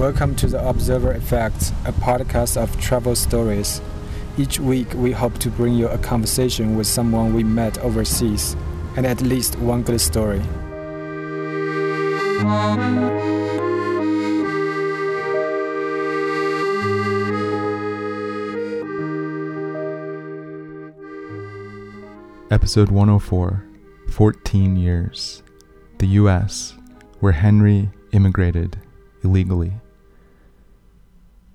Welcome to the Observer Effect, a podcast of travel stories. Each week, we hope to bring you a conversation with someone we met overseas and at least one good story. Episode 104 14 Years. The U.S., where Henry immigrated illegally.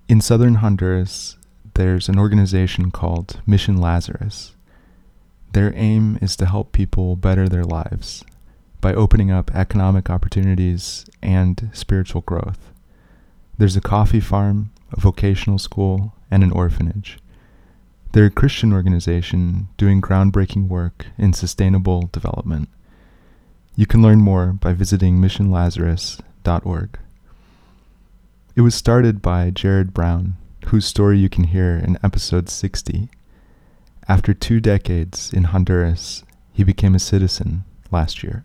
In southern Honduras, there's an organization called Mission Lazarus. Their aim is to help people better their lives by opening up economic opportunities and spiritual growth. There's a coffee farm, a vocational school, and an orphanage. They're a Christian organization doing groundbreaking work in sustainable development. You can learn more by visiting missionlazarus.org. It was started by Jared Brown, whose story you can hear in episode 60. After two decades in Honduras, he became a citizen last year.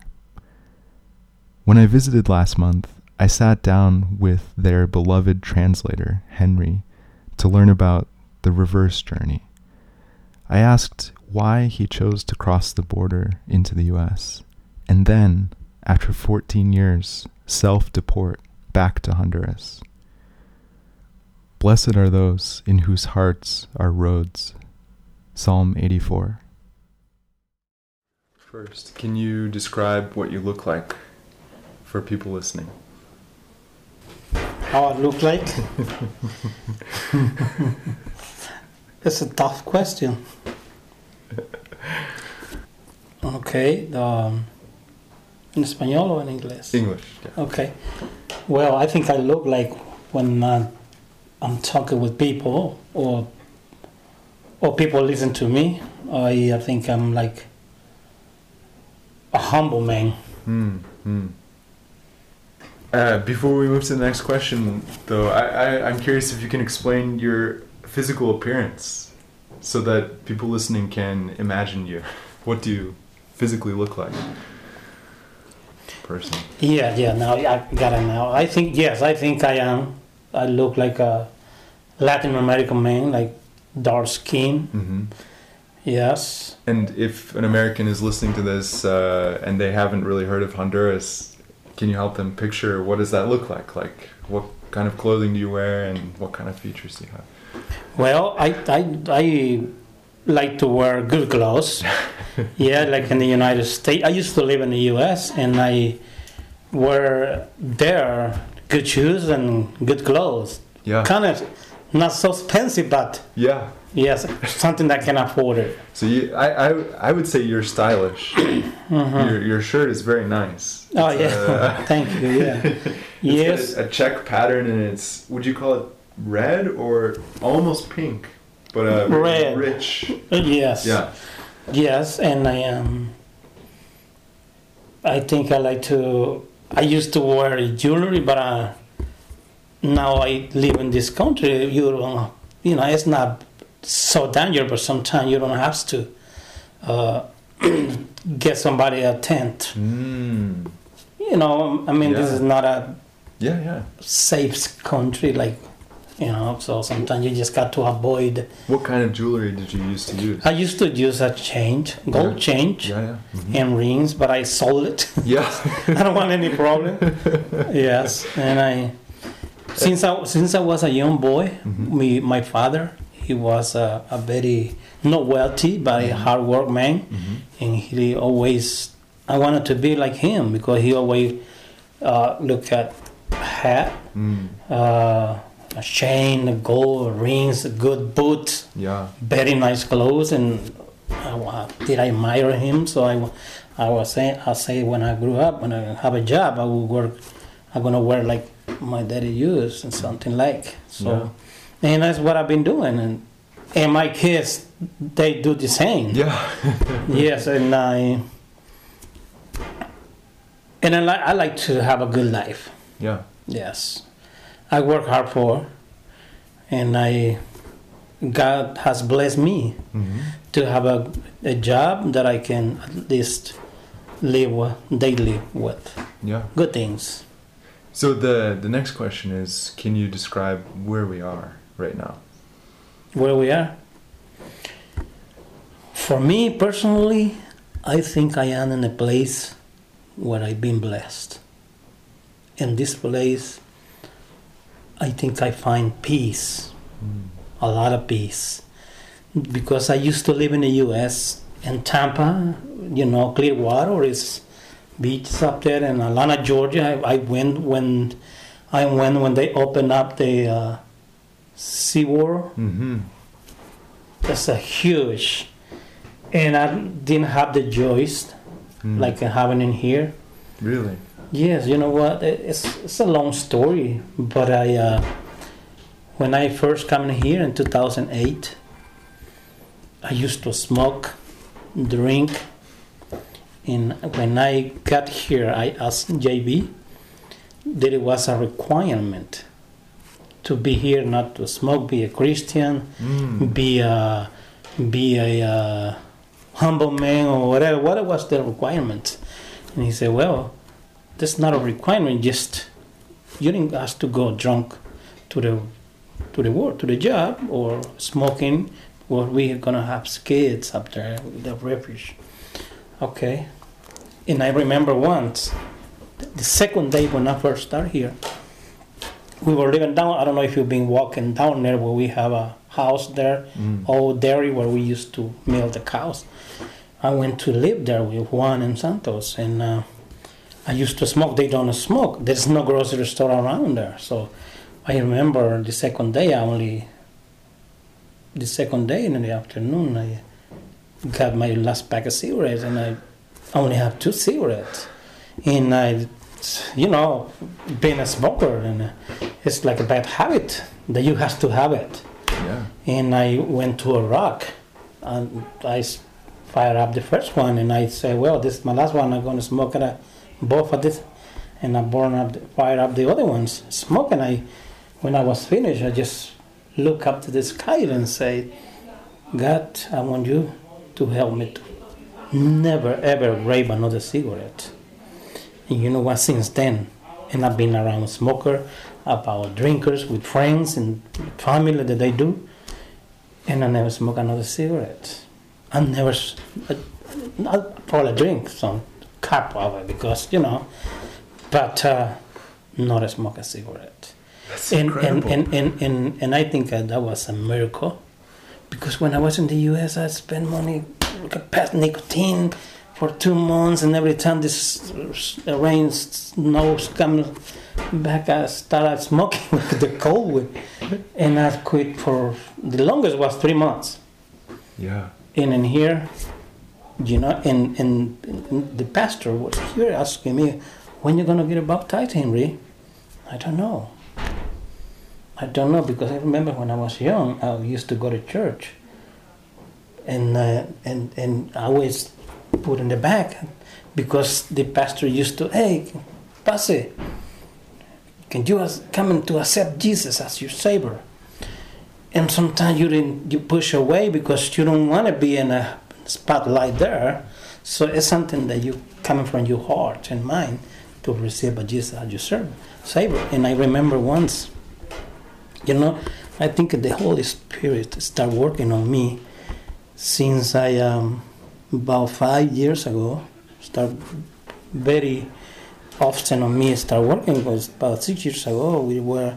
When I visited last month, I sat down with their beloved translator, Henry, to learn about the reverse journey. I asked why he chose to cross the border into the US, and then, after 14 years, self deport back to Honduras. Blessed are those in whose hearts are roads. Psalm 84. First, can you describe what you look like for people listening? How I look like? it's a tough question. Okay, um, in Spanish or in English? English. Yeah. Okay. Well, I think I look like when uh, I'm talking with people or or people listen to me. I, I think I'm like a humble man. Hmm. hmm. Uh, before we move to the next question, though, I, I, I'm curious if you can explain your physical appearance so that people listening can imagine you. What do you physically look like? Person. Yeah, yeah. Now I got it. Now I think yes. I think I am. I look like a Latin American man, like dark skin. hmm Yes. And if an American is listening to this uh, and they haven't really heard of Honduras, can you help them picture what does that look like? Like, what kind of clothing do you wear and what kind of features do you have? Well, I I I like to wear good clothes. yeah, like in the United States. I used to live in the U.S. and I wear there good shoes and good clothes. Yeah. Kind of not so expensive, but Yeah. yes, something that can afford it. So you, I, I, I would say you're stylish. Your, your shirt is very nice. Oh yeah, uh, thank you. Yeah. it's yes. got a check pattern and it's would you call it red or almost pink, but a very Red. rich. Yes. Yeah. Yes, and I um, I think I like to. I used to wear jewelry, but uh, now I live in this country. You don't, you know, it's not so dangerous, but sometimes you don't have to uh, get somebody a tent. Mm. You know, I mean, this is not a Yeah, yeah. safe country, like you know. So sometimes you just got to avoid. What kind of jewelry did you use to use? I used to use a change, gold Yeah. change. Yeah, yeah. Mhm. and rings, but I sold it. Yeah. I don't want any problem. yes, and I since I since I was a young boy, Mhm. me my father he was a, a very not wealthy but a hard work man, Mhm. and he always I wanted to be like him because he always uh, look at hat, Mm. uh, a chain, a gold rings, a good boots Yeah. very nice clothes and I, did I admire him so I, I was saying I say when I grew up when I have a job I will work I'm gonna wear like my daddy used and something like so and that's what I've been doing and and my kids they do the same Yeah. yes and I and I, li- I like to have a good life Yeah. yes I work hard for and I God has blessed me hmm to have a, a job that I can at least live daily with Yeah. good things. So the the next question is, can you describe where we are right now? Where we are? For me personally, I think I am in a place where I've been blessed. And this place, I think I find peace, a lot of peace. Because I used to live in the US, in Tampa, you know, Clearwater is beaches up there, in Atlanta, Georgia. I, I went when I went when they opened up the uh, SeaWorld. Mm-hmm. That's a huge, and I didn't have the joys Mm. like I have in here. really? Yes, you know what? It's it's a long story, but I uh, when I first came here in 2008, I used to smoke, drink, and when I got here, I asked JB that it was a requirement to be here, not to smoke, be a Christian, Mm. be a be a uh, humble man or whatever. What was the requirement? And he said, "Well, that's not a requirement. Just you didn't ask to go drunk to the to the work to the job or smoking. Or we're gonna have kids up there with the refuge. Okay. And I remember once, the second day when I first started here, we were living down. I don't know if you've been walking down there where we have a house there, Mm. old dairy where we used to milk the cows. I went to live there with Juan and Santos, and uh, I used to smoke. They don't smoke. There's no grocery store around there, so I remember the second day. I only the second day in the afternoon. I got my last pack of cigarettes, and I only have two cigarettes. And I, you know, being a smoker, and it's like a bad habit that you have to have it Yeah. and I went to a rock and I fired up the first one and I said, well, this is my last one. I'm going to smoke it, both of this, and I burn up, the, fire up the other ones. Smoke and I, when I was finished, I just look up to the sky and say, God, I want you to help me to never ever grab another cigarette. And you know what? Since then, and I've been around smoker, about drinkers with friends and family that they do, and I never smoke another cigarette. I never, I, I'll probably drink some cup of it because you know, but uh, not smoke a cigarette. That's And and, incredible. and, and, and and I think that was a miracle because when I was in the U.S., I spent money like past nicotine for two months, and every time this rain snows come back, I started smoking with the cold and I quit for the longest was three months. yeah. And in here, you know, and, and, and the pastor was here asking me, when you're gonna get baptized, Henry? I don't know. I don't know because I remember when I was young, I used to go to church, and uh, and and I always put in the back because the pastor used to, hey, Pastor, can you come to accept Jesus as your savior? and sometimes you didn't you push away because you don't want to be in a spotlight there. So it's something that you coming from your heart and mind to receive a jesus as your servant savior. And i remember once you know i think the holy spirit started working on me since i um about five years ago start very often on me start working because about six years ago we were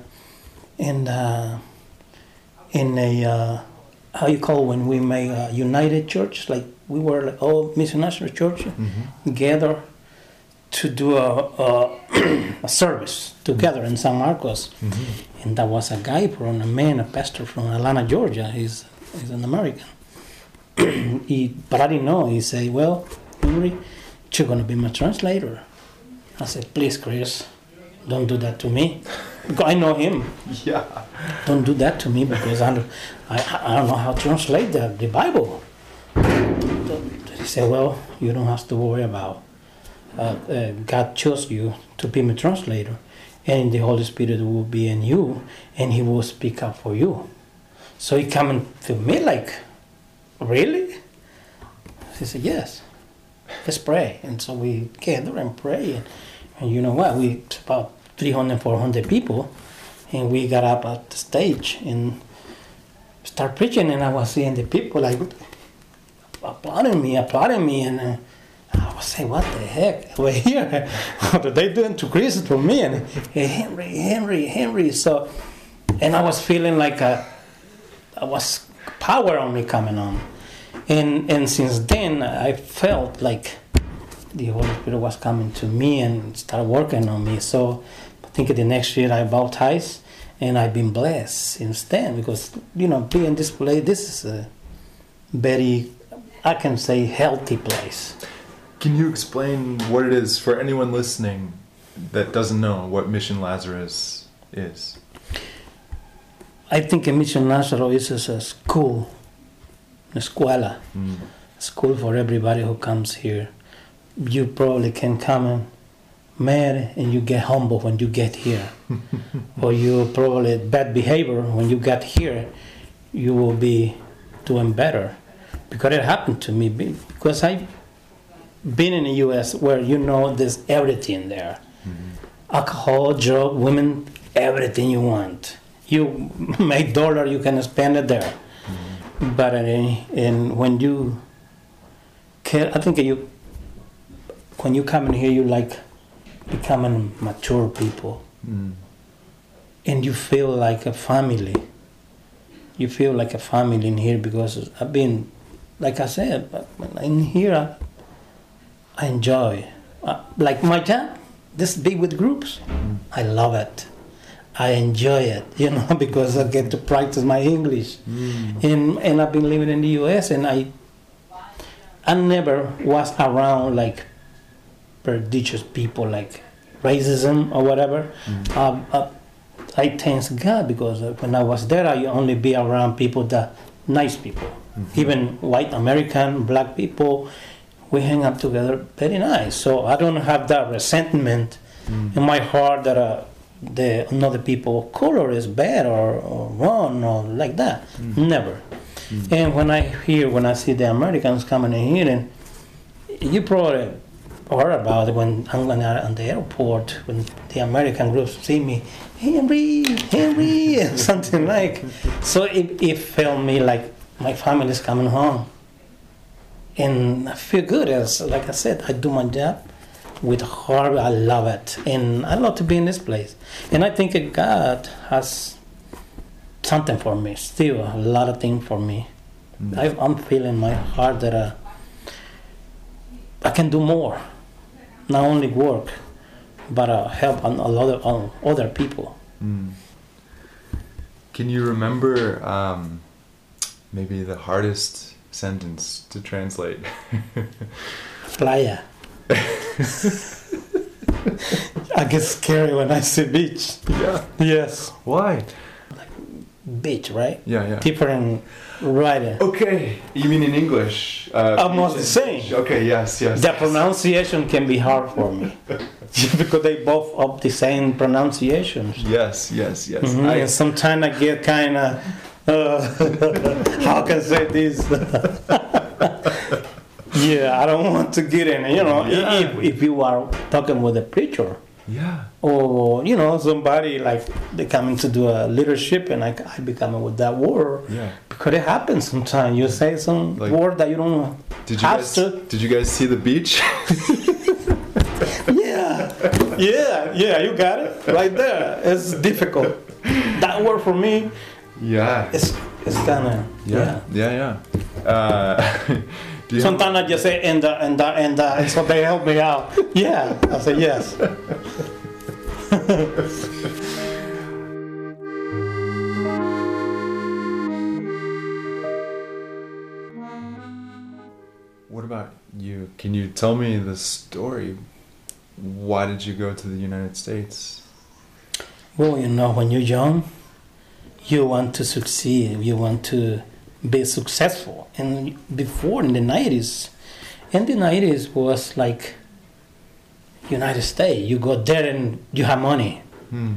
in uh, in a uh, how you call when we make a united church like we were like all missionary church Mm-hmm. gather to do a, a, a service together in San Marcos. Mm-hmm. and that was a guy from a man a pastor from Atlanta Georgia he's, he's an American. He, but I didn't know. He said well Henry you're gonna be my translator. I said please Chris don't do that to me I know him Yeah. don't do that to me because I don't, I, I don't know how to translate the, the Bible. He said, well, you don't have to worry about. Uh, uh, God chose you to be my translator, and the Holy Spirit will be in you, and He will speak up for you. So he coming to me like, really? He said, yes. Let's pray. And so we gather and pray. And, and you know what? We about 300, 400 people, and we got up at the stage and start preaching, and I was seeing the people like applauding me, applauding me, and. Uh, I was saying, what the heck? We're here. what are they doing to Chris for me? And Henry, Henry, Henry. So, and I was feeling like a, I was power on me coming on. And, and since then, I felt like the Holy Spirit was coming to me and started working on me. So think the next year I baptized and I've been blessed since then because, you know, being this place, this is a very, I can say, healthy place. Can you explain what it is for anyone listening that doesn't know what Mission Lazarus is? I think a Mission Lazarus is a school, a escuela, Mm. school for everybody who comes here. You probably can come and mad and you get humble when you get here. or you probably bad behavior when you get here, you will be doing better. Because it happened to me because I've been in the US where you know there's everything there. Alcohol, drug, women, everything you want. You make dollar, you can spend it there. But uh, and when you care, I think you when you come in here, you like becoming mature people, Mm. and you feel like a family. You feel like a family in here because I've been, like I said, in here, I enjoy. Uh, like my job, this be with groups, I love it. I enjoy it, you know, because I get to practice my English. And and I've been living in the U.S. and I I never was around like prodigious people like racism or whatever. Um, uh, I thank God because uh, when I was there, I only be around people that nice people, even white American, black people. We hang up together very nice. So I don't have that resentment in my heart that uh, the another people color is bad or, or wrong or like that. Never. And when I hear, when I see the Americans coming in here, and you probably heard about it when I'm going out on the airport, when the American groups see me, Henry, Henry, something like. So it, it felt me like my family is coming home. And I feel good, as like I said, I do my job with heart. I love it, and I love to be in this place. And I think God has something for me, still a lot of things for me. I, I'm feeling my heart that uh, I can do more, not only work, but uh, help on a lot of on other people. Mm. Can you remember um, maybe the hardest sentence to translate? Playa. I get scary when I see beach. yeah. Yes, Why? Like beach, right? Yeah, yeah. Different writing. Okay, you mean in English? Uh, Almost the same. Okay, yes, yes. The pronunciation can be hard for me because they both have the same pronunciations. Yes, yes, yes. Mhm, I- and sometimes I get kind of, uh, how can I say this? yeah, I don't want to get in. You know, Yeah. if, if you are talking with a preacher yeah. or you know somebody like they coming to do a leadership, and I, I be coming with that word Yeah. because it happens sometimes. You say some Like- word that you don't Did you guys? to. Did you guys see the beach? Yeah, yeah, yeah. You got it right there. It's difficult. That word for me yeah. It's it's kind of Yeah. Yeah. Yeah. Uh, do you Sometimes I just say and the and the and the, and so they help me out. Yeah, I say yes. What about you? Can you tell me the story? Why did you go to the United States? Well, you know, when you're young, you want to succeed. You want to be successful. And before in the nineties, in the nineties was like United States. You go there and you have money. Hmm.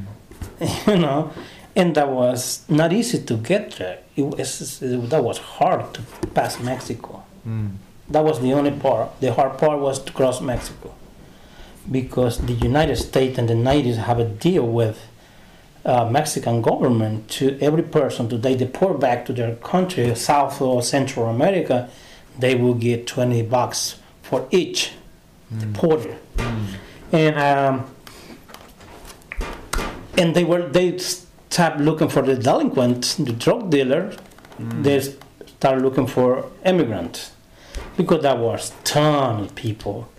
you know, and that was not easy to get there. It was that was hard to pass Mexico. Hmm. That was the only part. The hard part was to cross Mexico. because the United States and the 90s have a deal with uh, Mexican government to every person that they deport back to their country, South or Central America, they will get 20 bucks for each deported. And um, and they were they stopped looking for the delinquent, the drug dealer. They started looking for immigrants because there was ton of people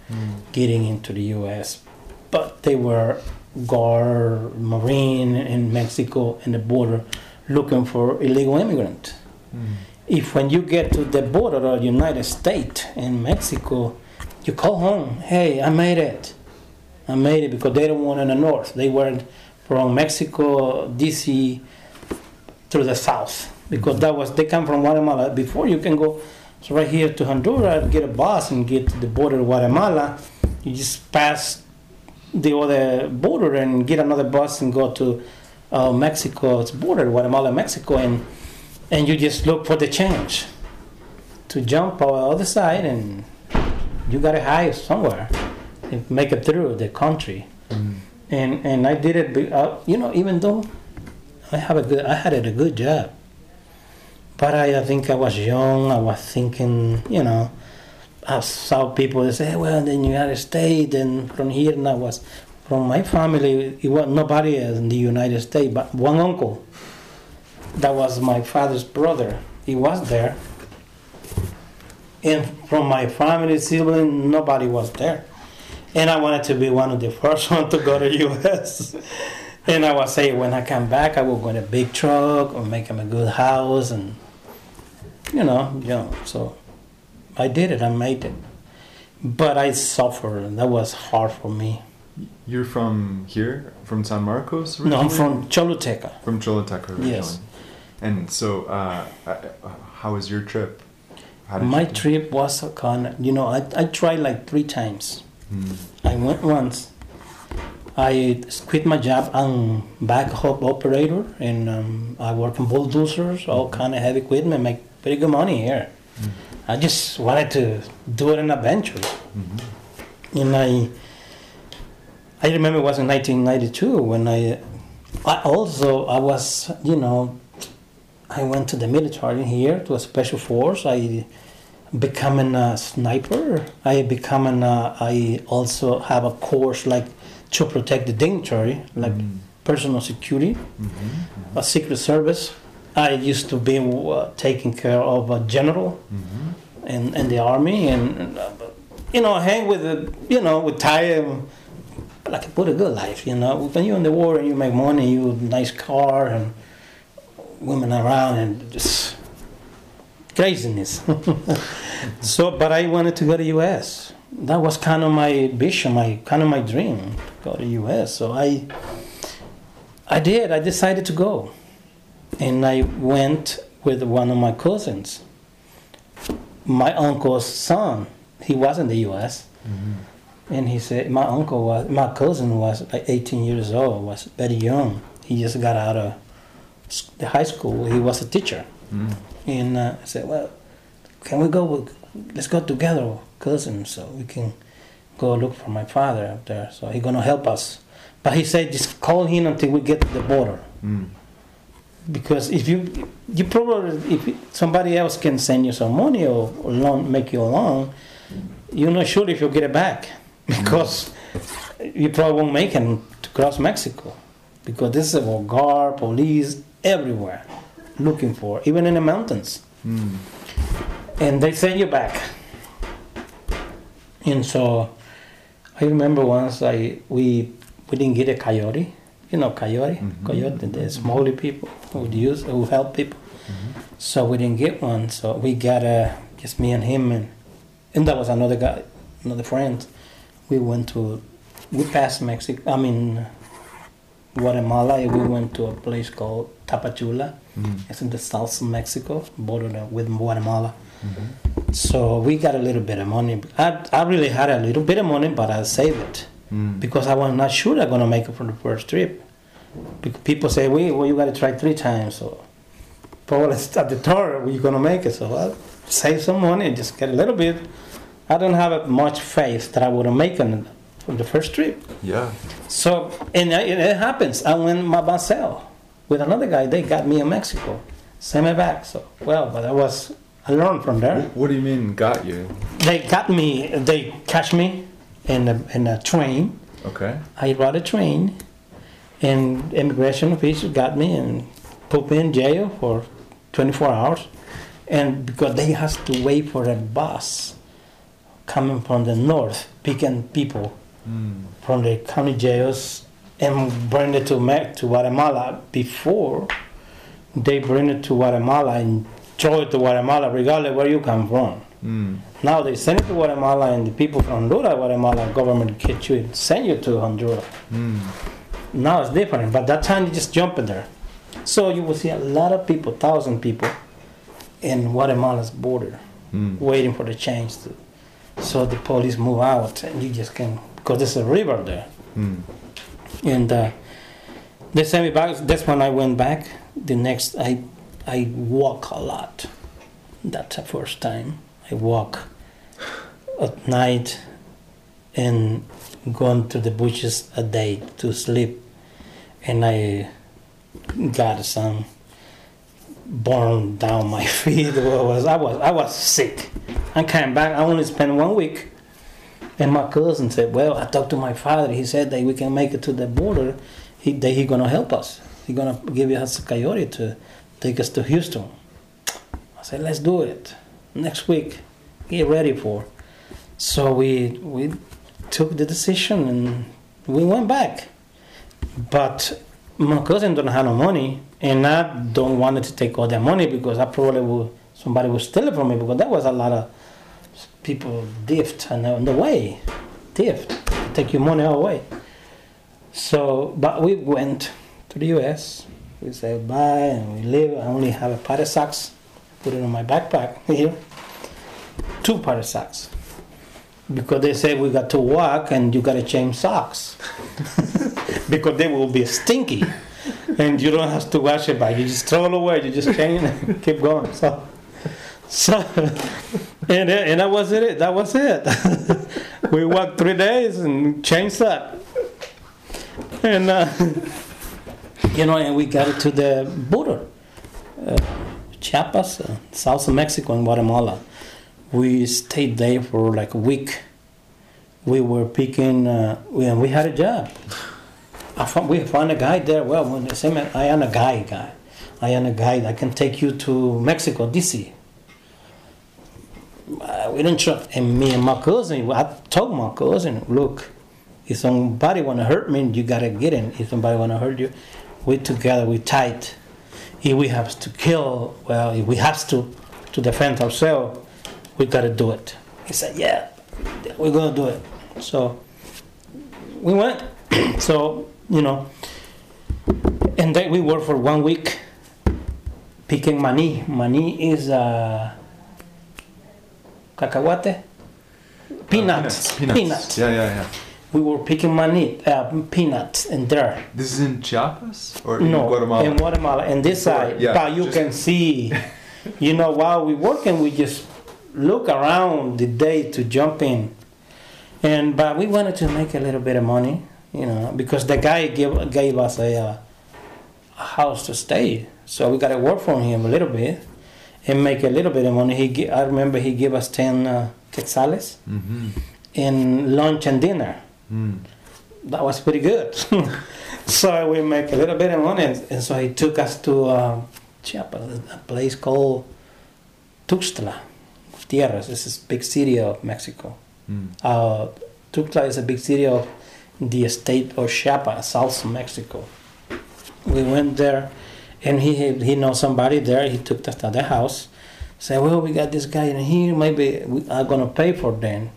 getting into the U.S. But they were guard, marine in Mexico and the border looking for illegal immigrant. Mm. If when you get to the border of the United States and Mexico, you call home, hey, I made it. I made it because they don't want in the north. They were from Mexico, DC, through the south because mm. that was they come from Guatemala. Before you can go right here to Honduras, get a bus and get to the border of Guatemala. You just pass the other border and get another bus and go to uh, Mexico's border, Guatemala, Mexico, and and you just look for the change to jump on the other side and you got to hide somewhere and make it through the country. And and I did it, uh, you know, even though I have a good, I had it a good job. But I, I think I was young. I was thinking, you know, I saw people that say, well, in the United States, and from here, and I was from my family. It was nobody in the United States, but one uncle. That was my father's brother. He was there. And from my family, sibling, nobody was there. And I wanted to be one of the first one to go to U.S. and I was saying when I come back, I will go in a big truck or make him a good house, and you know, you know. So I did it. I made it, but I suffered, and that was hard for me. You're from here, from San Marcos. No, I'm from Choluteca. from Choluteca originally. Yes. And so, uh, uh, how was your trip? My you- trip was a kind of, you know, I, I tried like three times. Hmm. I went once. I quit my job. I'm backhoe operator, and um, I work on bulldozers, all kind of heavy equipment. Make pretty good money here. I just wanted to do it an adventure, and I. I remember it was in 1992 when I. I also I was you know. I went to the military here to a special force. I becoming a sniper. I becoming a, I also have a course like to protect the dignitary, like mm. personal security, mm-hmm. a secret service. I used to be uh, taking care of a general in, in the army and uh, you know hang with the you know with time like put a good life you know. When you're in the war and you make money you nice car and women around and just craziness. So but i wanted to go to us that was kind of my vision my kind of my dream to go to us so i i did. I decided to go and i went with one of my cousins my uncle's son he was in the us and he said my uncle was my cousin was like 18 years old was very young he just got out of the high school he was a teacher and uh, I said, "Well, can we go? with- Let's go together, cousins, so we can go look for my father up there. So he's gonna help us." But he said, "Just call him until we get to the border, Mm. Because if you, you probably if somebody else can send you some money or, or loan, make you a loan, you're not sure if you'll get it back because you probably won't make it to cross Mexico because this is a guard, police everywhere looking for, even in the mountains Mm. and they send you back. And so I remember once I we we didn't get a coyote, you know coyote, Mhm. coyote, the smaller people who use who help people. So we didn't get one. So we got a just me and him and and that was another guy, another friend. We went to we passed Mexico. I mean Guatemala. and We went to a place called Tapachula. Mm. It's in the south of Mexico, bordered with Guatemala. Mhm. So we got a little bit of money. I, I really had a little bit of money, but I saved it Mm. because I was not sure I'm gonna make it from the first trip. Because people say, "We, well, you got to try three times." So, probably at the third, we're gonna make it. So I'll save some money, and just get a little bit. I don't have much faith that I would have made it for the first trip. Yeah. So, and it, it happens. I went my myself with another guy. They got me in Mexico, sent me back. So, well, but I was, I learned from there. What do you mean got you? They got me, they catch me in a, in a train. Okay. I rode a train, and immigration officials got me and put me in jail for 24 hours. And because they has to wait for a bus coming from the north, picking people Mm. from the county jails and bring it to Me- to Guatemala before they bring it to Guatemala and throw it to Guatemala, regardless where you come from. Mm. Now they send it to Guatemala, and the people from Honduras, Guatemala government get you and send you to Honduras. Mm. Now it's different, but that time you just jump in there. So you will see a lot of people, thousand people, in Guatemala's border Mm. waiting for the change to. So the police move out, and you just can because there's a river there. Mm. and uh, they sent me back. That's when I went back. The next, I I walk a lot. That's the first time I walk at night and gone to the bushes a day to sleep, and I got some burn down my feet. I was I was I was sick. I came back. I only spent one week. And my cousin said, "Well, I talked to my father. He said that we can make it to the border. He that he gonna help us. He gonna give us a coyote to take us to Houston." I said, "Let's do it next week. Get ready for." So we we took the decision and we went back. But my cousin don't have no money, and I don't want to take all that money because I probably will somebody will steal it from me because that was a lot of people dift and on the way, dift, take your money away. So, but we went to the U.S. We said bye and we live. I only have a pair of socks. Put it on my backpack here. Two pair of socks. Because they say we got to walk and you got to change socks. because they will be stinky. And you don't have to wash it back. You just throw it away. You just change it and keep going. So, so and, and that was it. That was it. we walked three days and changed that. And, uh, you know, and we got it to the border. Uh, Chiapas, uh, South of Mexico and Guatemala. We stayed there for like a week. We were picking, uh, we, and we had a job. I found, we found a guy there. Well, when they say, "Man, I am a guy, guy. I am a guy. I can take you to Mexico, DC. Uh, we don't trust. And me and my cousin, I told my cousin, look, if somebody want to hurt me, you gotta get in. If somebody want to hurt you, we together, we tight. If we have to kill, well, if we have to to defend ourselves, we gotta do it. He said, yeah, we're gonna do it. So we went. so you know, and then we worked for one week picking mani. Mani is uh, cacahuate, peanuts, Uh, peanuts. Yeah, yeah, yeah. We were picking mani, uh, peanuts in there. This is in Chiapas or in no, Guatemala? in Guatemala, and this side, Yeah, but you can see, you know, while we working, we just look around the day to jump in, and but we wanted to make a little bit of money, you know, because the guy gave gave us a, uh, a house to stay, so we got to work for him a little bit and make a little bit of money. He, I remember he gave us ten uh, quetzales Mm-hmm. in lunch and dinner Mm. that was pretty good. so we make a little bit of money, and so he took us to uh, Chiapas, a place called Tuxtla Gutierrez. This is big city of Mexico. Mm. Uh, Tuxtla is a big city of the state of Chiapas, South Mexico. We went there, and he he knows somebody there. He took us to the house. Say, "Well, we got this guy in here. Maybe we are gonna pay for them."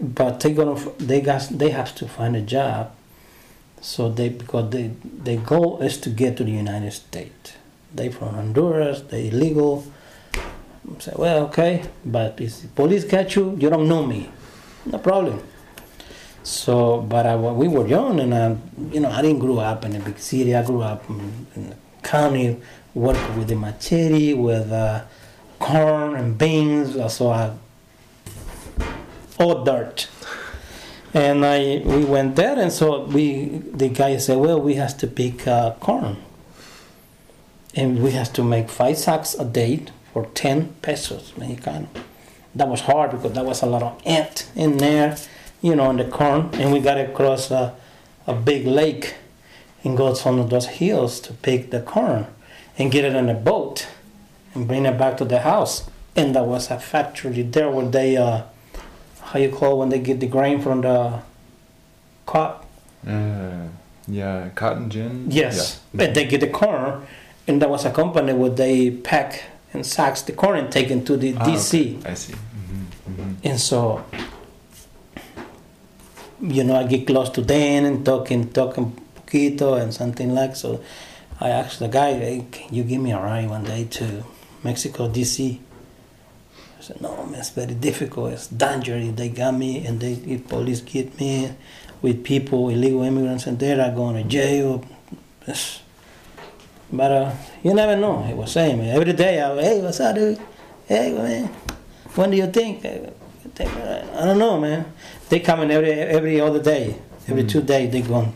But they gonna they got they have to find a job so they because they their goal is to get to the united states. They from honduras they illegal. Say well okay but if the police catch you you don't know me. No problem. So but I, we were young and I, you know i didn't grow up in a big city. I grew up in, in the county working with the machete with uh, corn and beans. So i all dirt. And I we went there, and so we the guy said, "Well, we have to pick uh, corn, and we have to make five sacks a day for ten pesos Mexicano." That was hard because that was a lot of ant in there, you know, in the corn, and we got to cross a, a big lake and go of those hills to pick the corn and get it on a boat and bring it back to the house. And there was a factory there where they, uh, how you call when they get the grain from the crop? Uh, yeah, cotton gin. Yes, Yeah. and they get the corn, and there was a company where they pack in sacks the corn and take it to the Ah, DC. okay. I see. hmm hmm And so, you know, I get close to Dan and talking, talking poquito and something like so. I asked the guy, hey, can you give me a ride one day to Mexico, DC? Said, no, man, it's very difficult. It's dangerous. They got me and they the police get me with people, illegal immigrants, and they're going to jail. It's- But uh, you never know. He was saying, man, every day, I, hey, what's up, dude? Hey, man, when do you think? I uh, don't know, man. They come in every every other day, every Mm. two days. They go and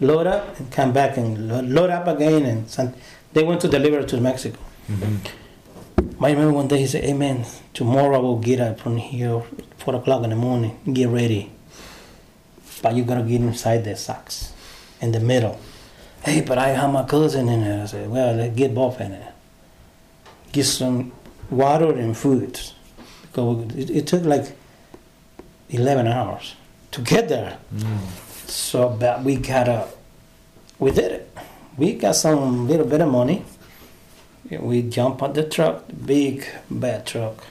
load up and come back and load up again, and they went to deliver to Mexico. hmm I remember one day he said, "Hey man, tomorrow I will get up from here, four o'clock in the morning. Get ready, but you gotta get inside the sacks, in the middle." Hey, but I have my cousin in there. I said, "Well, let's get both in there. Get some water and food, because it, it took like eleven hours to get there." Mm. So, but we got a, we did it. We got some little bit of money. We jump on the truck, big bad truck,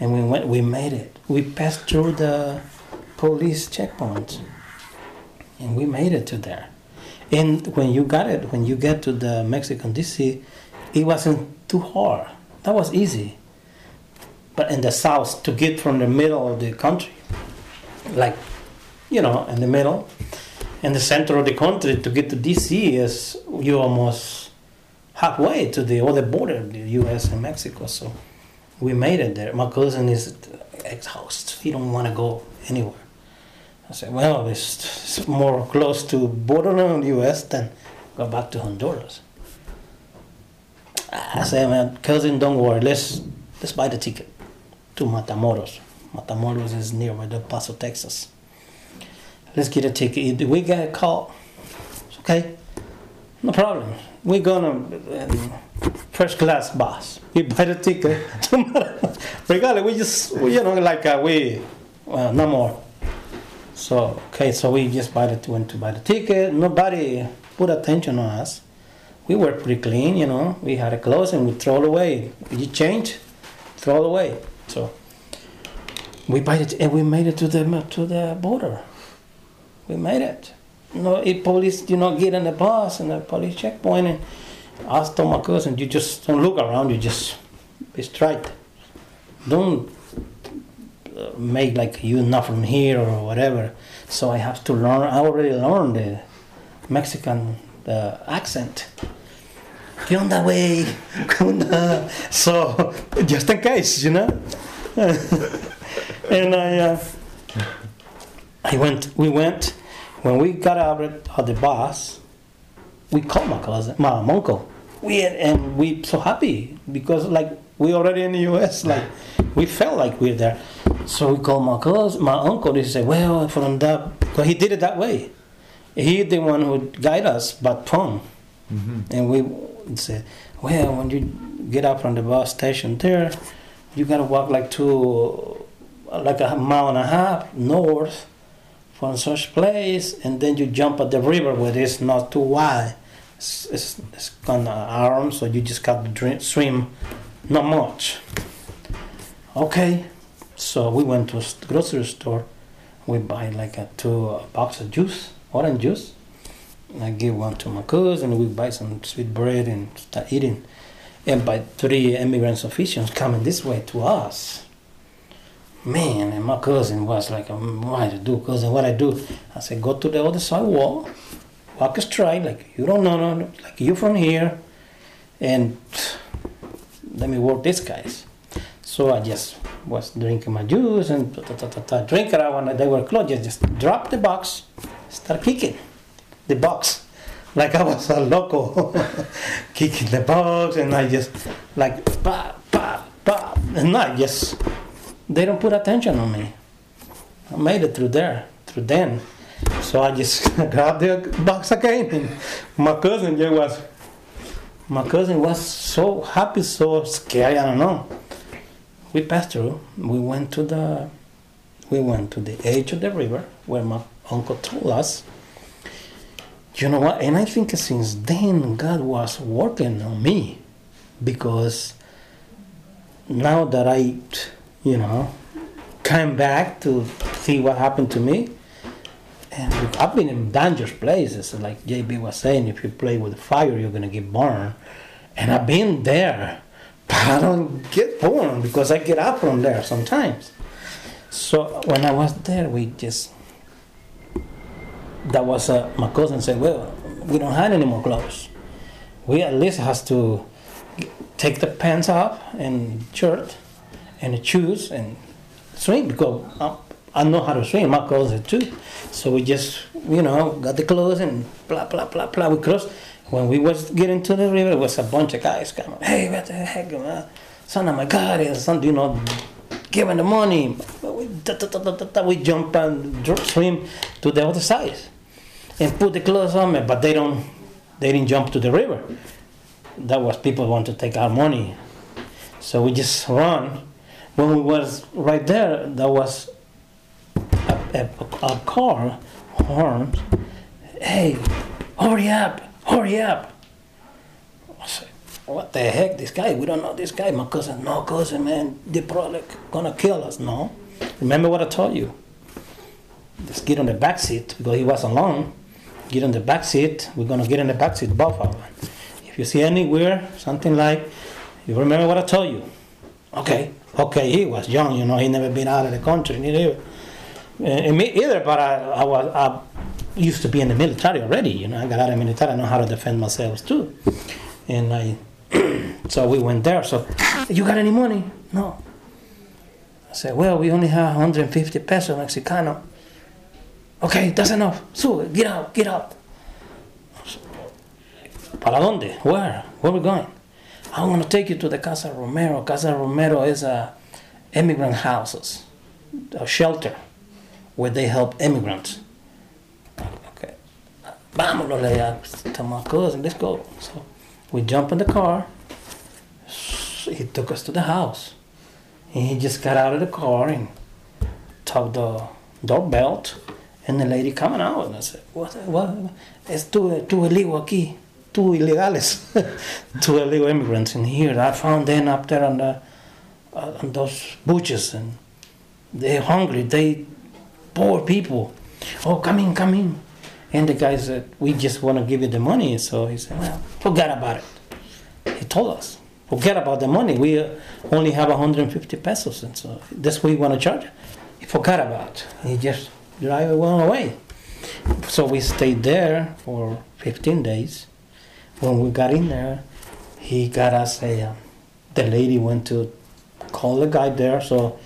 and we went. We made it. We passed through the police checkpoint, and we made it to there. And when you got it, when you get to the Mexican DC, it wasn't too hard. That was easy. But in the south, to get from the middle of the country, like you know, in the middle. In the center of the country, to get to DC is you almost halfway to the other border, the U.S. and Mexico. So we made it there. My cousin is exhausted. He don't want to go anywhere. I said, well, it's, it's more close to border on the U.S. than go back to Honduras. I said, man, cousin, don't worry. Let's let's buy the ticket to Matamoros. Matamoros is near nearby Del Paso, Texas. Let's get a ticket. We get a call, it's okay. No problem. We're gonna um, first class bus. We buy the ticket. Regardless, we just you know like uh, we well no more. So okay, so we just buy the went to buy the ticket. Nobody put attention on us. We were pretty clean, you know. We had a clothes and we throw it away. You change, throw it away. So we buy it and we made it to the to the border. We made it. No, if police, you know, get on the bus and the police checkpoint, and I told my cousin, you just don't look around. You just be straight. Don't uh, make like you not from here or whatever. So I have to learn. I already learned the Mexican uh, accent. On that way. So just in case, you know. and I, uh, I went. We went when we got out of the bus. We called my cousin, my uncle. We and we so happy because like we already in the U.S. Like we felt like we're there. So we called my cousin, my uncle. He said, "Well, from that, because he did it that way. He the one who guide us, but phone." hmm And we said, well, when you get up from the bus station there, you gotta walk like two, like a mile and a half north from such place, and then you jump at the river where it's not too wide. It's, it's, it's kind of arm, so you just got to drink, swim, not much. Okay, so we went to a grocery store. We buy like a two uh, box of juice, orange juice. And I give one to my cousin. And we buy some sweet bread and start eating. And by three immigrants officials coming this way to us. Man, and my cousin was like, um, "What I do, cousin? What I do?" I said, "Go to the other side wall, walk a straight, like you don't know, no, like you from here, and let me work these guys." So I just was drinking my juice and ta, ta, ta, ta, drink it out when they were closed. Just, just drop the box, start kicking the box like I was a loco, kicking the box, and I just like pop, pop, pop, and I just they don't put attention on me. I made it through there, through then. So I just grabbed the box again, and my cousin just was. My cousin was so happy, so scared. I don't know. We passed through. We went to the, we went to the edge of the river where my uncle told us. You know what? And I think since then God was working on me, because now that I, you know, came back to see what happened to me. And I've been in dangerous places, like JB was saying. If you play with fire, you're gonna get burned. And I've been there, but I don't get burned because I get up from there sometimes. So when I was there, we just that was uh, my cousin said, "Well, we don't have any more clothes. We at least has to take the pants off and shirt and choose and swim because I, I know how to swim. My cousin too. So we just you know got the clothes and blah blah blah blah. We crossed. When we was getting to the river, it was a bunch of guys coming. Hey, what the heck, man? Son of my God, is son, you know, giving the money. We, da, da, da, we jump and swim to the other side and put the clothes on me, but they don't. They didn't jump to the river. That was people want to take our money, so we just run. When we was right there, there was a, a, a car horn. Hey, hurry up! Hurry up! I said, what the heck? This guy? We don't know this guy. My cousin, no cousin, man. They probably gonna kill us. No. Remember what I told you. Just get on the back seat because he was alone. Get on the back seat. We're gonna get in the back seat, both of. If you see anywhere something like, you remember what I told you. Okay, okay. He was young, you know. He never been out of the country, neither. Uh, and me either, but I, I was I used to be in the military already. You know, I got out of the military. I know how to defend myself too. And I, so we went there. So, you got any money? No. I said, well, we only have 150 pesos Mexicano. Okay, that's enough. So, get out, get out. ¿Para dónde? Where? Where we going? I'm going to take you to the Casa Romero. Casa Romero is a immigrant houses, a shelter where they help immigrants. Okay. Vámonos, le dije to my cousin, let's go. So we jump in the car. He took us to the house. And he just got out of the car and took the door belt. And the lady coming out. And I said, what? what? Es tu, tu aquí. Two illegales. two illegal immigrants in here. I found them up there on, the, uh, on those bushes. And they're hungry. They poor people. Oh, come in, come in. And the guy said, we just want to give you the money. So he said, well, forget about it. He told us, forget about the money. We uh, only have 150 pesos. And so that's what we want to charge. He forgot about it. He just drive away. So we stayed there for 15 days. When we got in there, he got us a, uh, the lady went to call the guy there. So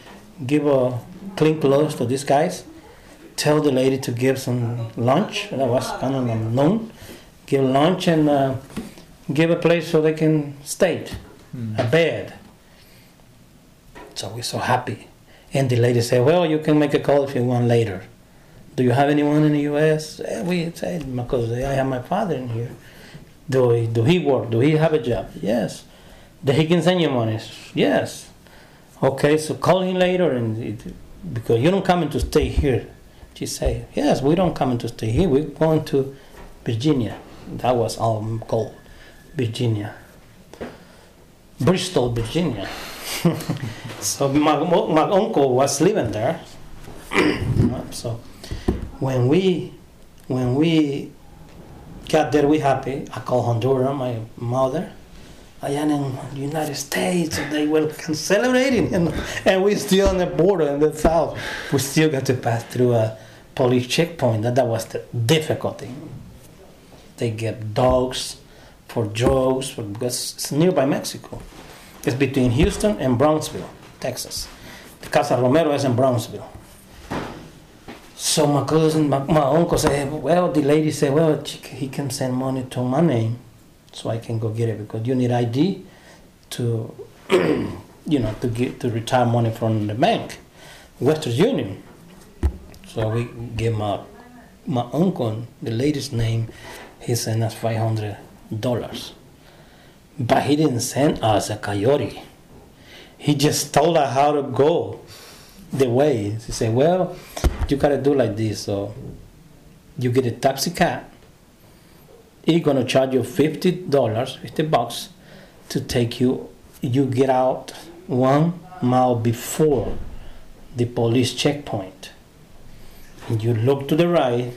give a clean clothes to these guys tell the lady to give some lunch. That was kind of unknown. Give lunch and uh, give a place so they can stay, a bed. So we're so happy. And the lady said, "Well, you can make a call if you want later." Do you have anyone in the U.S.? Eh, we said because I have my father in here. Do he, do he work? Do he have a job? Yes. That he can send you money? Yes. Okay, so call him later and it, because you don't come in to stay here. She said, Yes, we don't come in to stay here. We're going to Virginia. That was our goal. Virginia. Bristol, Virginia. so my, my uncle was living there. so when we when we got there, we happy. I call Honduras, my mother. I am in the United States, they were celebrating, and, and we still on the border in the south. We still got to pass through a police checkpoint. That, that was the difficulty. They get dogs for drugs for, because it's nearby Mexico. It's between Houston and Brownsville. Texas. The Casa Romero is in Brownsville. So my cousin, my, my uncle said, well, the lady said, well, he can send money to my name so I can go get it because you need ID to, you know, to get to retire money from the bank, Western Union. So we gave my my uncle the lady's name. He sent us five hundred dollars, but he didn't send us a coyote. He just told us how to go the way. He said, "Well, you gotta do like this. So you get a taxi cab. He's gonna charge you fifty dollars, fifty bucks, to take you. You get out one mile before the police checkpoint. And you look to the right,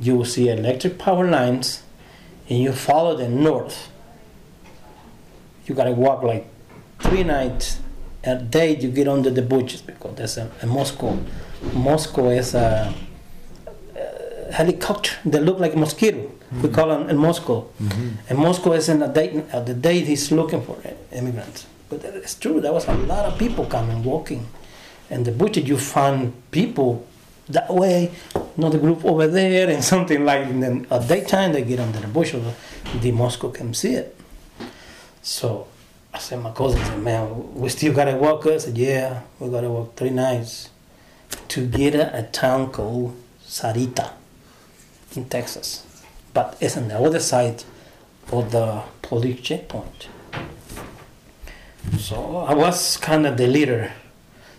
you will see electric power lines, and you follow them north. You gotta walk like three nights a day. You get under the bushes because there's a, a mosco. mosco is a, a helicopter. They look like a mosquito. We mm-hmm. call them in mosco. Mm-hmm. And mosco is in the day. Uh, the day he's looking for uh, immigrants. But it's true. There was a lot of people coming, walking, and the bushes. You find people that way, another group over there, and something like. And then at daytime they get under the bush, or the mosco can see it. So I said, my cousin said, man, we still gotta walk. I said, yeah, we gotta walk three nights to get a, town called Sarita in Texas. But it's on the other side of the police checkpoint. So I was kind of the leader.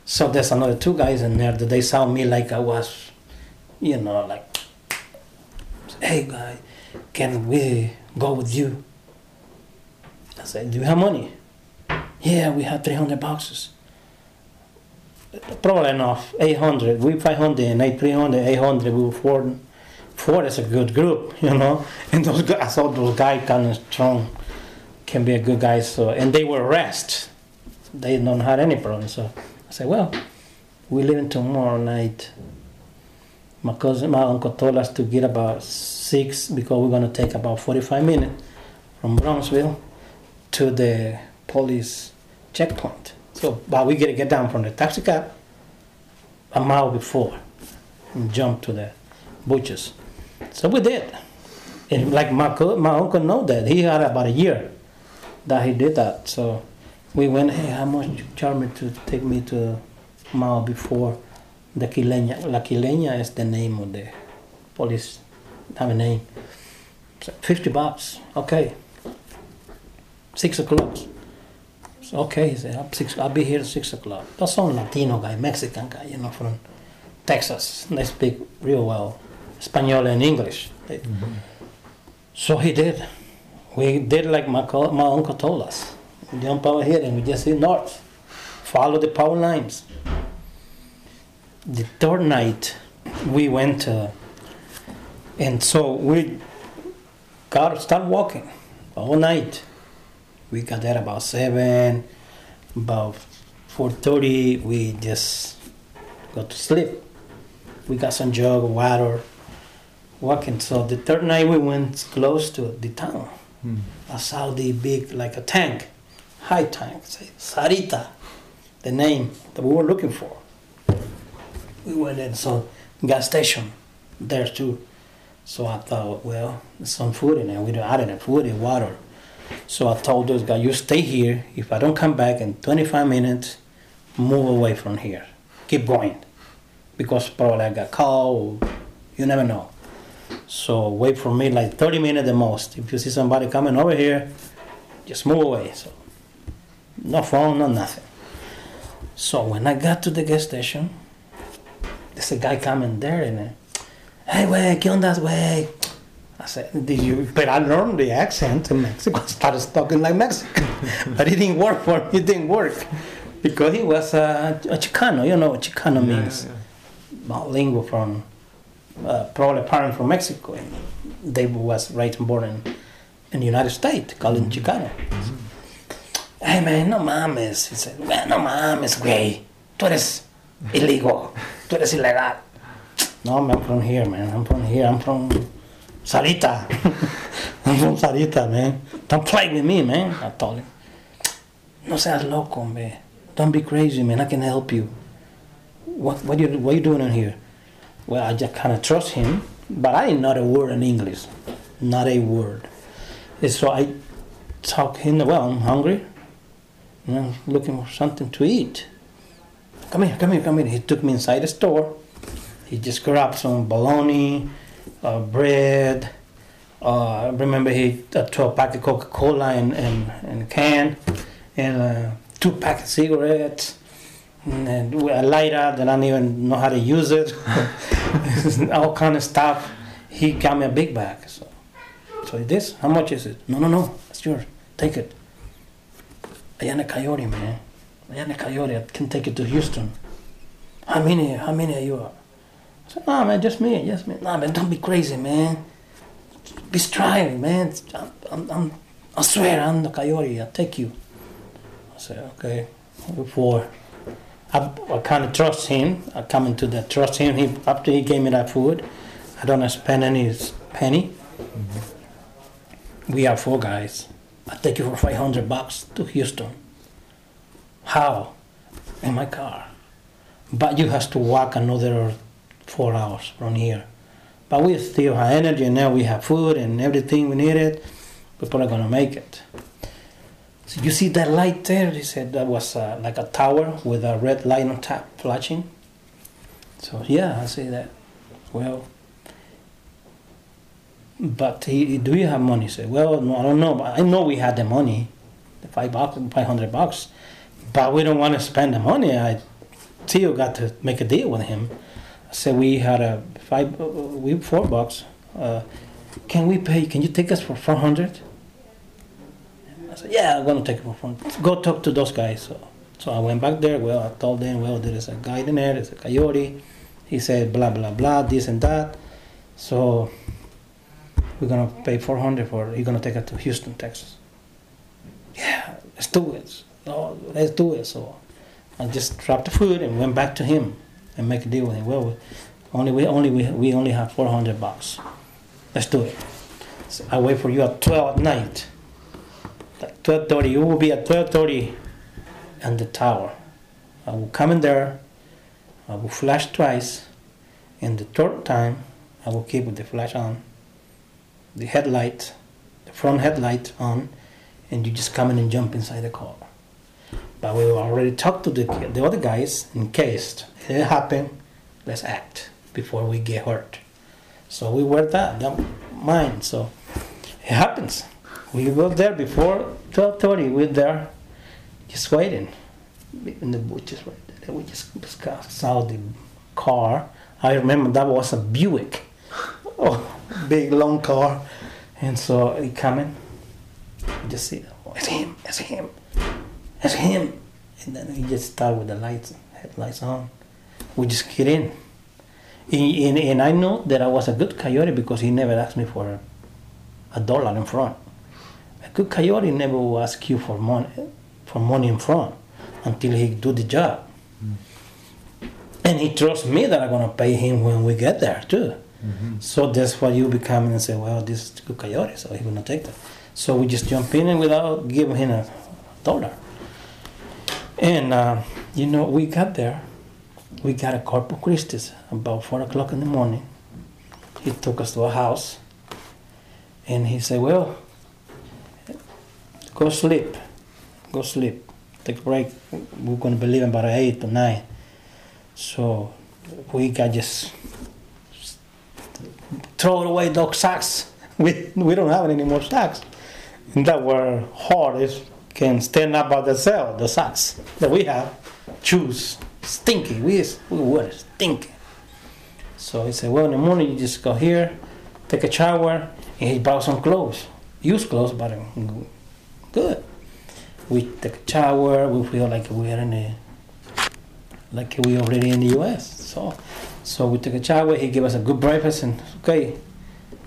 So there's another two guys in there that they saw me like I was, you know, like, hey guy, can we go with you? I said, do you have money? Yeah, we have 300 boxes. Probably enough. 800. We 500 and 8, 300, 800. We were four. Four is a good group, you know. And those guys, I thought those guys kind of strong, can be a good guy. So and they were rest. They don't have any problem. So I said, well, we leaving tomorrow night. My cousin, my uncle told us to get about six because we're gonna take about 45 minutes from Brownsville to the police checkpoint. So, but we gotta get down from the taxi cab a mile before and jump to the butchers. So we did. And like my co- my uncle know that he had about a year that he did that. So we went. Hey, how much you charge me to take me to a mile before the Quileña? La Quileña is the name of the police. Have a name. So Fifty bucks. Okay. Six o'clock. So, okay, he said, I'll, six, I'll be here at six o'clock. That's some Latino guy, Mexican guy, you know, from Texas. They speak real well Spanish and English. They- So he did. We did like my, co- my uncle told us. We jump over here and we just hit north. Follow the power lines. The third night, we went uh, and so we got start walking all night. We got there about seven, about four thirty. We just got to sleep. We got some jug of water, walking. So the third night we went close to the town. I saw the big like a tank, high tank, say Sarita, the name that we were looking for. We went in, so gas station there too. So I thought, well, there's some food in there. We don't add any food and water. So I told those guys, you stay here. If I don't come back in 25 minutes, move away from here. Keep going. Because probably I got called. You never know. So wait for me like 30 minutes the most. If you see somebody coming over here, just move away. So no phone, no nothing. So when I got to the gas station, there's a guy coming there and hey, wey, ¿qué onda, wey? I said, did you? But I learned the accent in Mexico. I started talking like Mexican, but it didn't work for me. It didn't work because he was uh, a Chicano. You know what Chicano means? Bilingual from uh, probably parent from Mexico, and they was raised and born in, in the United States, called him Chicano. Hey man, no mames. He said, "Man, no mames, güey. Tú eres illegal. Tú eres ilegal. No, man, I'm from here, man. I'm from here. I'm from Sarita. I'm from Sarita, man. Don't play with me, man. I told him. No seas loco, hombre. don't be crazy, man. I can help you. What what you what you doing in here? Well, I just kind of trust him, but I didn't know a word in English, not a word. And so I talk him. Well, I'm hungry. And I'm looking for something to eat. Come here, come here, come here. He took me inside the store. He just grabbed some bologna, uh, bread. Uh, I remember he a pack of Coca-Cola and and, and a can, and uh, two pack of cigarettes, and a lighter that I don't even know how to use it. All kind of stuff. He got me a big bag. So, so this, how much is it? No, no, no, it's yours. Take it. I am a coyote, man. I am a coyote. I can take it to Houston. How many? How many are you? Nah, man, just me, just me. Nah, man, don't be crazy, man. Be striving, man. I'm, I'm, I'm, I swear, I'm the coyote. I'll take you. I said, okay. Before I, I kind of trust him. I come into that trust him. He after he gave me that food, I don't spend any penny. We are four guys. I take you for five hundred bucks to Houston. How? In my car. But you have to walk another four hours from here. But we still have energy and now we have food and everything we needed. We're probably gonna make it. So you see that light there? He said that was uh, like a tower with a red light on top flashing. So yeah, I see that. Well, but he, do you have money? He said, well, no, I don't know, but I know we had the money, the five bucks, five hundred bucks, but we don't want to spend the money. I still got to make a deal with him. Said we had a five, uh, we four bucks. Uh, can we pay? Can you take us for four hundred? I said, yeah, I'm gonna take it for four. Go talk to those guys. So, so I went back there. Well, I told them, well, there is a guy in there. There's a coyote. He said blah blah blah, this and that. So we're gonna pay 400 for you're gonna take it to Houston, Texas. Yeah, let's do it. Let's do it. So I just dropped the food and went back to him and make a deal with him. Well, we, only we only we, we only have 400 bucks. Let's do it. So I wait for you at 12 at night. Like 12:30, you will be at 12:30 in the tower. I will come in there. I will flash twice, and the third time I will keep the flash on the headlight, the front headlight on, and you just come in and jump inside the car. But we already talked to the, the other guys in case it happened, let's act before we get hurt. So we were that, that mind. So it happens. We go there before 12:30. We're there, just waiting in the bushes right there. We just saw the car. I remember that was a Buick. Oh, big long car, and so he coming. Just see, oh, it's him, it's him, it's him, and then he just start with the lights, headlights on. We just get in, and, and, and I know that I was a good coyote because he never asked me for a, dollar in front. A good coyote never will ask you for money, for money in front, until he do the job. Mm-hmm. And he trusts me that I'm gonna pay him when we get there too. Mm-hmm. So that's why you become and say, well, this is good coyote, so he will not take that. So we just jump in and without giving him a dollar. And uh, you know, we got there. We got a Corpus Christi about four o'clock in the morning. He took us to a house, and he said, "Well, go sleep, go sleep, take a break. We're gonna be leaving about eight or nine. So we got just throw away those socks. We, we don't have any more socks. And that were hard. It can stand up by themselves, the socks that we have. Shoes, stinky. We, we were stinky. So he said, well, in the morning you just go here, take a shower, and he brought some clothes. Used clothes, but good. We take a shower, we feel like we're in a, like we already in the U.S. So, so we took a shower. He gave us a good breakfast, and okay,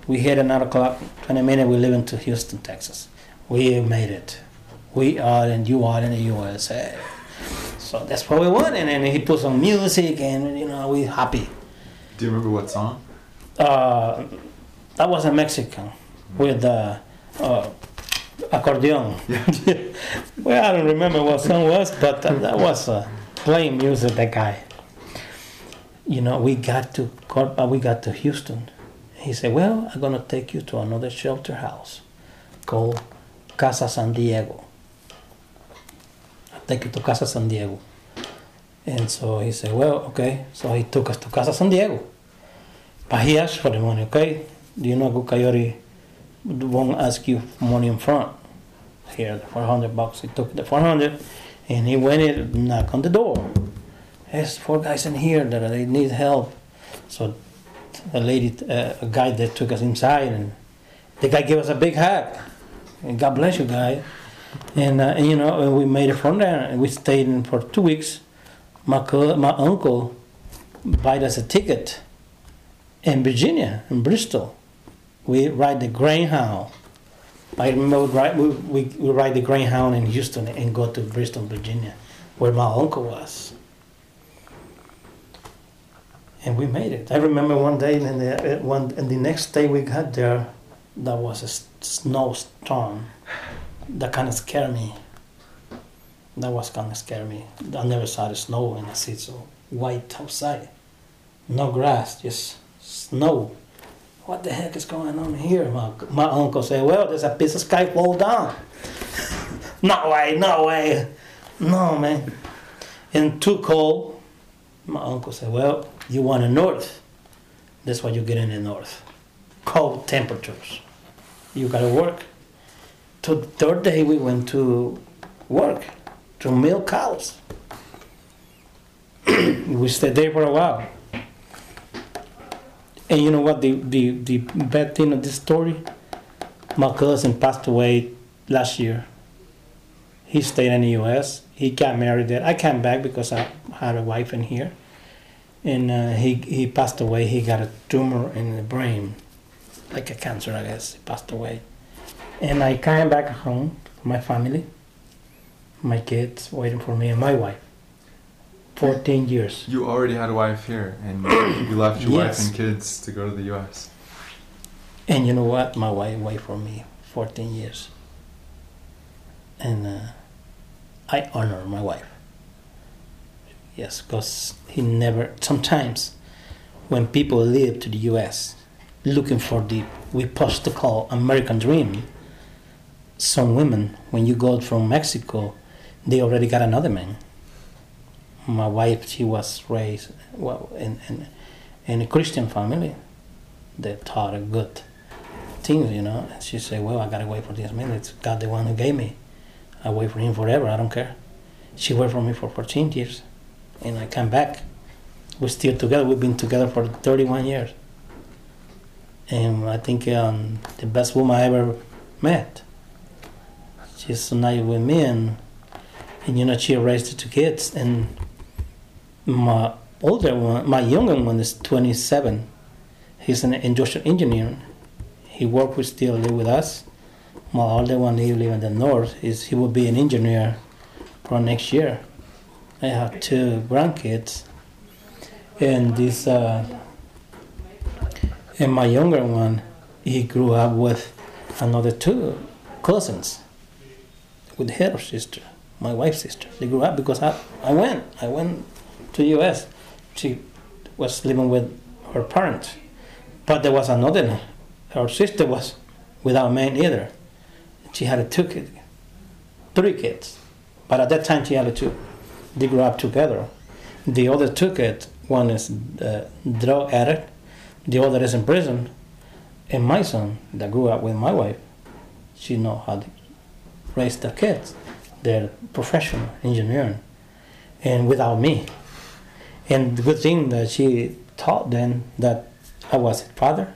we hit another clock. Twenty minutes, we live into Houston, Texas. We made it. We are, and you are in the USA. So that's what we want. And then he put some music, and you know, we happy. Do you remember what song? Uh, that was a Mexican with uh, uh, accordion. Yeah. well, I don't remember what song was, but that, that was uh, playing music. That guy. You know, we got to uh, we got to Houston. He said, "Well, I'm gonna take you to another shelter house called Casa San Diego. Take you to Casa San Diego." And so he said, "Well, okay." So he took us to Casa San Diego. But he asked for the money. Okay, do you know good coyote won't ask you money in front? Here, the 400 bucks. He took the 400 and he went and knocked on the door. There's four guys in here that they need help. So a lady, uh, a guy that took us inside, and the guy gave us a big hug. And God bless you, guy. And, uh, and you know, we made it from there, and we stayed in for two weeks. My co- my uncle bought us a ticket in Virginia, in Bristol. We ride the Greyhound. I remember we ride, we, we, we ride the Greyhound in Houston and go to Bristol, Virginia, where my uncle was. And we made it. I remember one day, and the, uh, one, and the next day we got there, there was a snowstorm. That kind of scared me. That was kind of scary me. I never saw the snow, and I see it so white outside. No grass, just snow. What the heck is going on here? My, my uncle said, Well, there's a piece of sky fall down. no way, no way. No, man. And too cold. My uncle said, Well, you want the north. That's what you get in the north. Cold temperatures. You gotta work. The third day, we went to work to milk cows. we stayed there for a while. And you know what? The, the, the bad thing of this story? My cousin passed away last year. He stayed in the US. He got married there. I came back because I had a wife in here. And uh, he, he passed away. He got a tumor in the brain, like a cancer, I guess. He passed away. And I came back home to my family, my kids waiting for me, and my wife. 14 years. You already had a wife here, and you left your Yes. wife and kids to go to the U.S. And you know what? My wife waited for me 14 years. And uh, I honor my wife. Yes, because he never, sometimes when people leave to the US looking for the, we supposed to call American dream, some women, when you go from Mexico, they already got another man. My wife, she was raised well, in, in, in a Christian family. They taught her good things, you know. And she said, Well, I gotta wait for this man. It's God the one who gave me. I wait for him forever, I don't care. She waited for me for 14 years. And I come back. We're still together. We've been together for 31 years. And I think um, the best woman I ever met. She's with me, and, you know, she raised two kids. And my older one, my younger one is 27. He's an industrial engineer he work with still live with us. My older one he live in the north. Is he will be an engineer for next year. I have two grandkids, and this uh, and my younger one he grew up with another two cousins with her sister, my wife's sister. They grew up because I, I went I went to U.S. She was living with her parents, but there was another her sister was without man either. She had two kids, three kids, but at that time she had two. They grew up together. The other two kids, one is a drug addict, the other is in prison, and my son that grew up with my wife, she know how to raise their kids. They're professional engineering, and without me. And the good thing that she taught them that I was his father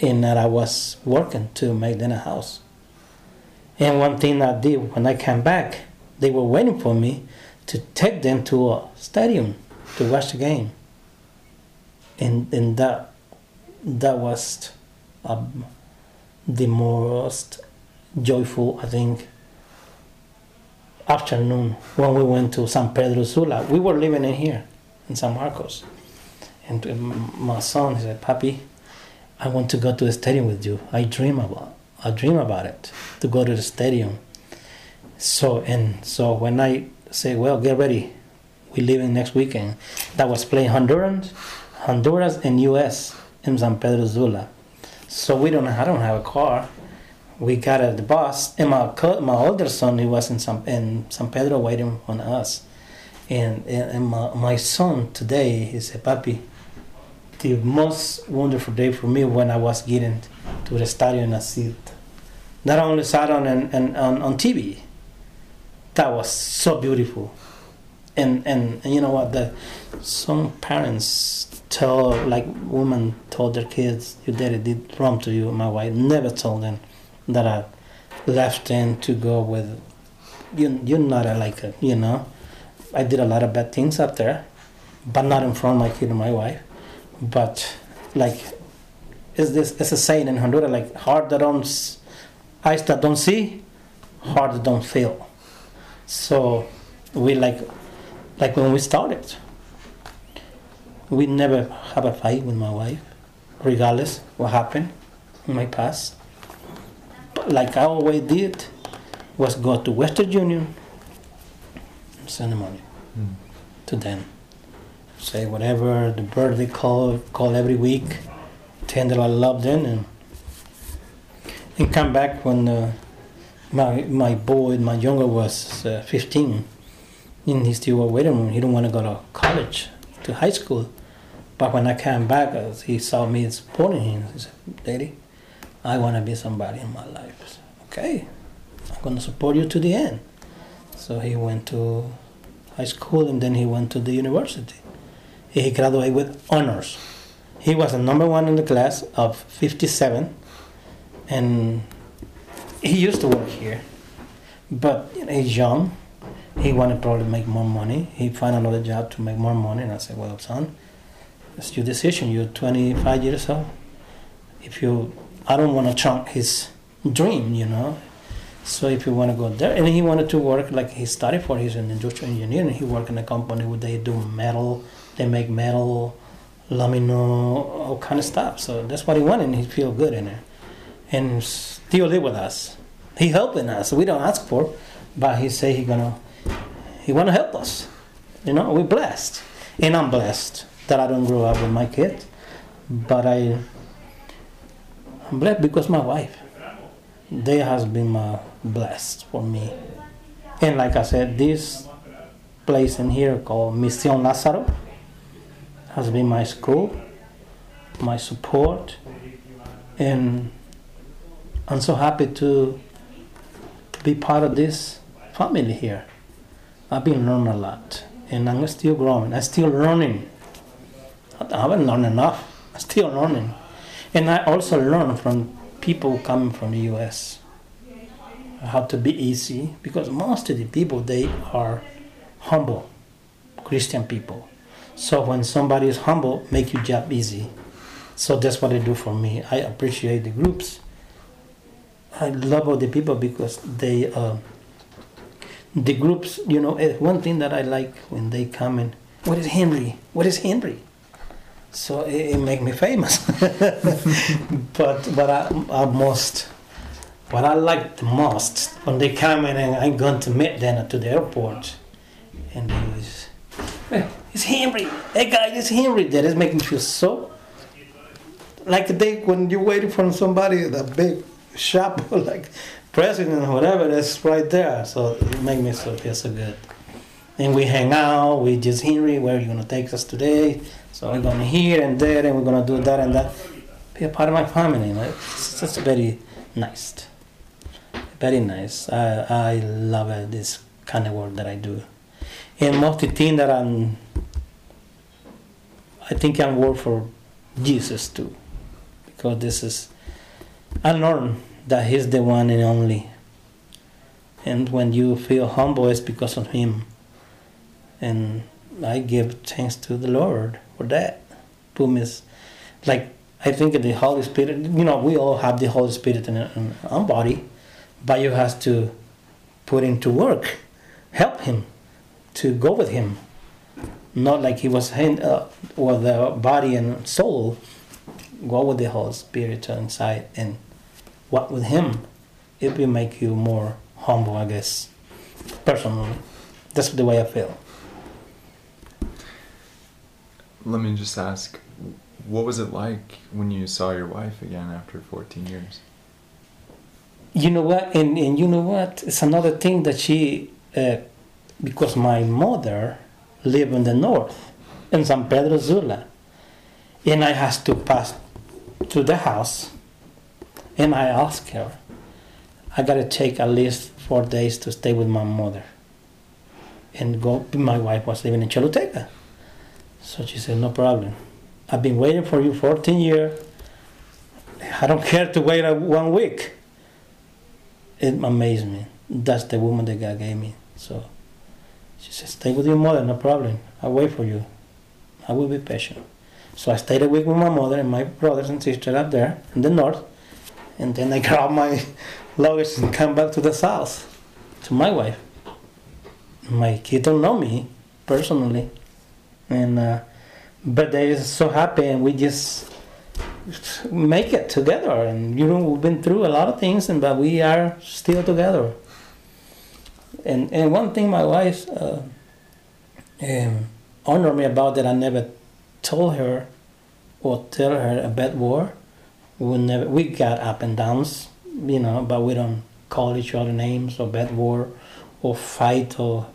and that I was working to make them a house. And one thing I did when I came back, they were waiting for me to take them to a stadium to watch the game. And, and that that was um, the most joyful, I think, afternoon when we went to San Pedro Sula. We were living in here in San Marcos. And um, my son he said, Papi, I want to go to the stadium with you. I dream about a dream about it to go to the stadium. So and so when I say, well, get ready, we leaving next weekend. That was playing Honduras, Honduras and U.S. in San Pedro Sula. So we don't. I don't have a car. We got at the bus, and my my older son he was in San in San Pedro waiting on us, and and, and my, my son today he said, "Papi, the most wonderful day for me when I was getting to the stadium and see it. Not only sat on and, and on, on TV, that was so beautiful. And, and and you know what the some parents tell like women told their kids your daddy did wrong to you my wife never told them that I left in to go with you you're not a, like a, you know? I did a lot of bad things up there but not in front of my kid and my wife. But like is this it's a saying in Honduras like heart that don't eyes that don't see heart that don't feel. So we like like when we started we never have a fight with my wife regardless what happened in my past like I always did was go to Western Union and send the money Mm. to them. Say whatever the birthday call call every week tell them I love them and and come back when uh, my my boy my younger was uh, 15 and he still was waiting he didn't want to go to college to high school. But when I came back uh, he saw me supporting him. He said daddy I want to be somebody in my life okay I'm going to support you to the end so he went to high school and then he went to the university he graduated with honors. He was the number one in the class of 57, and he used to work here. But you know, he's young. He wanted probably to make more money. He found another job to make more money, and I said, "Well, son, it's your decision. You're 25 years old. If you, I don't want to trump his dream, you know. So if you want to go there, and he wanted to work like he studied for, he's an industrial engineer, and he worked in a company where they do metal they make metal, lamino, all kind of stuff. So that's what he wanted, and he feel good in it. And still live with us. He helping us. We don't ask for, but he say he gonna, he wanna help us. You know, we're blessed, and I'm blessed that I don't grow up with my kid, but I, I'm blessed because my wife, they has been my blessed for me, and like I said, this place in here called Mission Lázaro has been my school, my support, and I'm so happy to be part of this family here. I've been learning a lot, and I'm still growing. I'm still learning. I haven't learned enough. I'm still learning, and I also learn from people coming from the U.S. how to be easy because most of the people they are humble Christian people. So when somebody is humble, make your job easy. So that's what they do for me. I appreciate the groups. I love all the people because they, uh, the groups, you know, eh, one thing that I like when they come in, what is Henry? What is Henry? So it, it make me famous. but what I, I most, what I like the most when they come in and I'm going to meet them to the airport, and they was, well, it's Henry. That guy is Henry. That is making me feel so like they when you're waiting for somebody the big shop like president or whatever that's right there. So it make me so feel so good. And we hang out. We just Henry, where are you gonna take us today? So we're gonna here and there, and we're gonna do that and that. Be a part of my family. It's just very nice. Very nice. I I love it, this kind of work that I do and most of the thing that I'm I think I'm work for Jesus too because this is I learned that he's the one and only and when you feel humble it's because of him and I give thanks to the Lord for that put me s- like I think the Holy Spirit you know we all have the Holy Spirit in, our body but you have to put him to work help him to go with him. Not like he was hand, uh, with the body and soul, go with the Holy Spirit inside and what with him, it will make you more humble, I guess. Personally, that's the way I feel. Let me just ask, what was it like when you saw your wife again after 14 years? You know what? And, and you know what? It's another thing that she, uh, because my mother lived in the north, in San Pedro Sula, and I has to pass to the house, and I asked her, I gotta take at least four days to stay with my mother, and go. My wife was living in Choluteca, so she said, no problem. I've been waiting for you 14 years. I don't care to wait one week. It amazed me. That's the woman that God gave me. So she said, Stay with your mother, no problem. I'll wait for you. I will be patient. So I stayed a week with my mother and my brothers and sisters up there in the north. And then I grabbed my luggage and come back to the south to my wife. My kids don't know me personally. And uh, but they're so happy and we just make it together. And you know we've been through a lot of things and but we are still together. And and one thing my wife uh, um, honored me about that I never told her or tell her a bad word. We never we got up and downs you know but we don't call each other names or bad word or fight or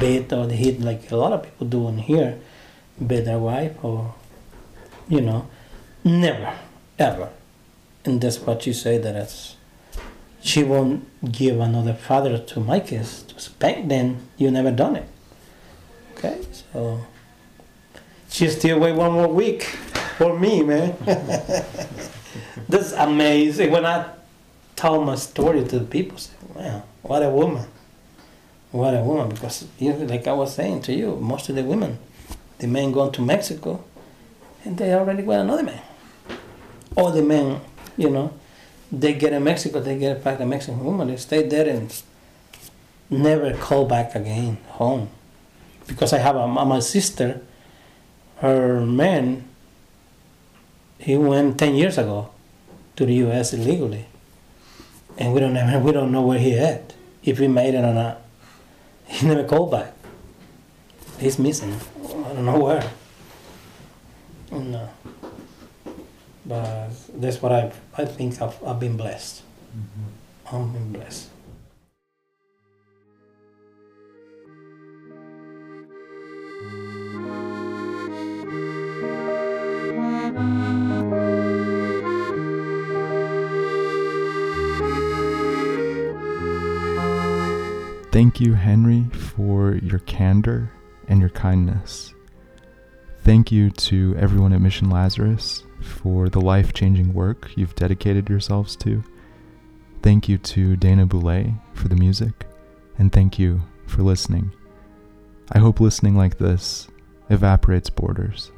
beat or hit like a lot of people do in here beat their wife or you know never ever. And that's what you say that it's she won't give another father to my kids. To spank then you never done it. Okay so she still wait one more week for me man. That's amazing. When i tell my story to the people say wow what a woman. What a woman. Because like i was saying to you most of the women the men gone to Mexico, and they already got another man. All the men, you know, they get in Mexico, they get back a Mexican woman, they stay there and never call back again home. Because I have a, my sister, her man, he went 10 years ago to the U.S. illegally. And we don't, ever, we don't know where he at, if he made it or not. He never called back. He's missing. I don't know where. No. But that's what I I think I've, I've been blessed. Mm-hmm. I've been blessed. Thank you, Henry, for your candor and your kindness. Thank you to everyone at Mission Lazarus for the life changing work you've dedicated yourselves to. Thank you to Dana Boulé for the music, and thank you for listening. I hope listening like this evaporates borders.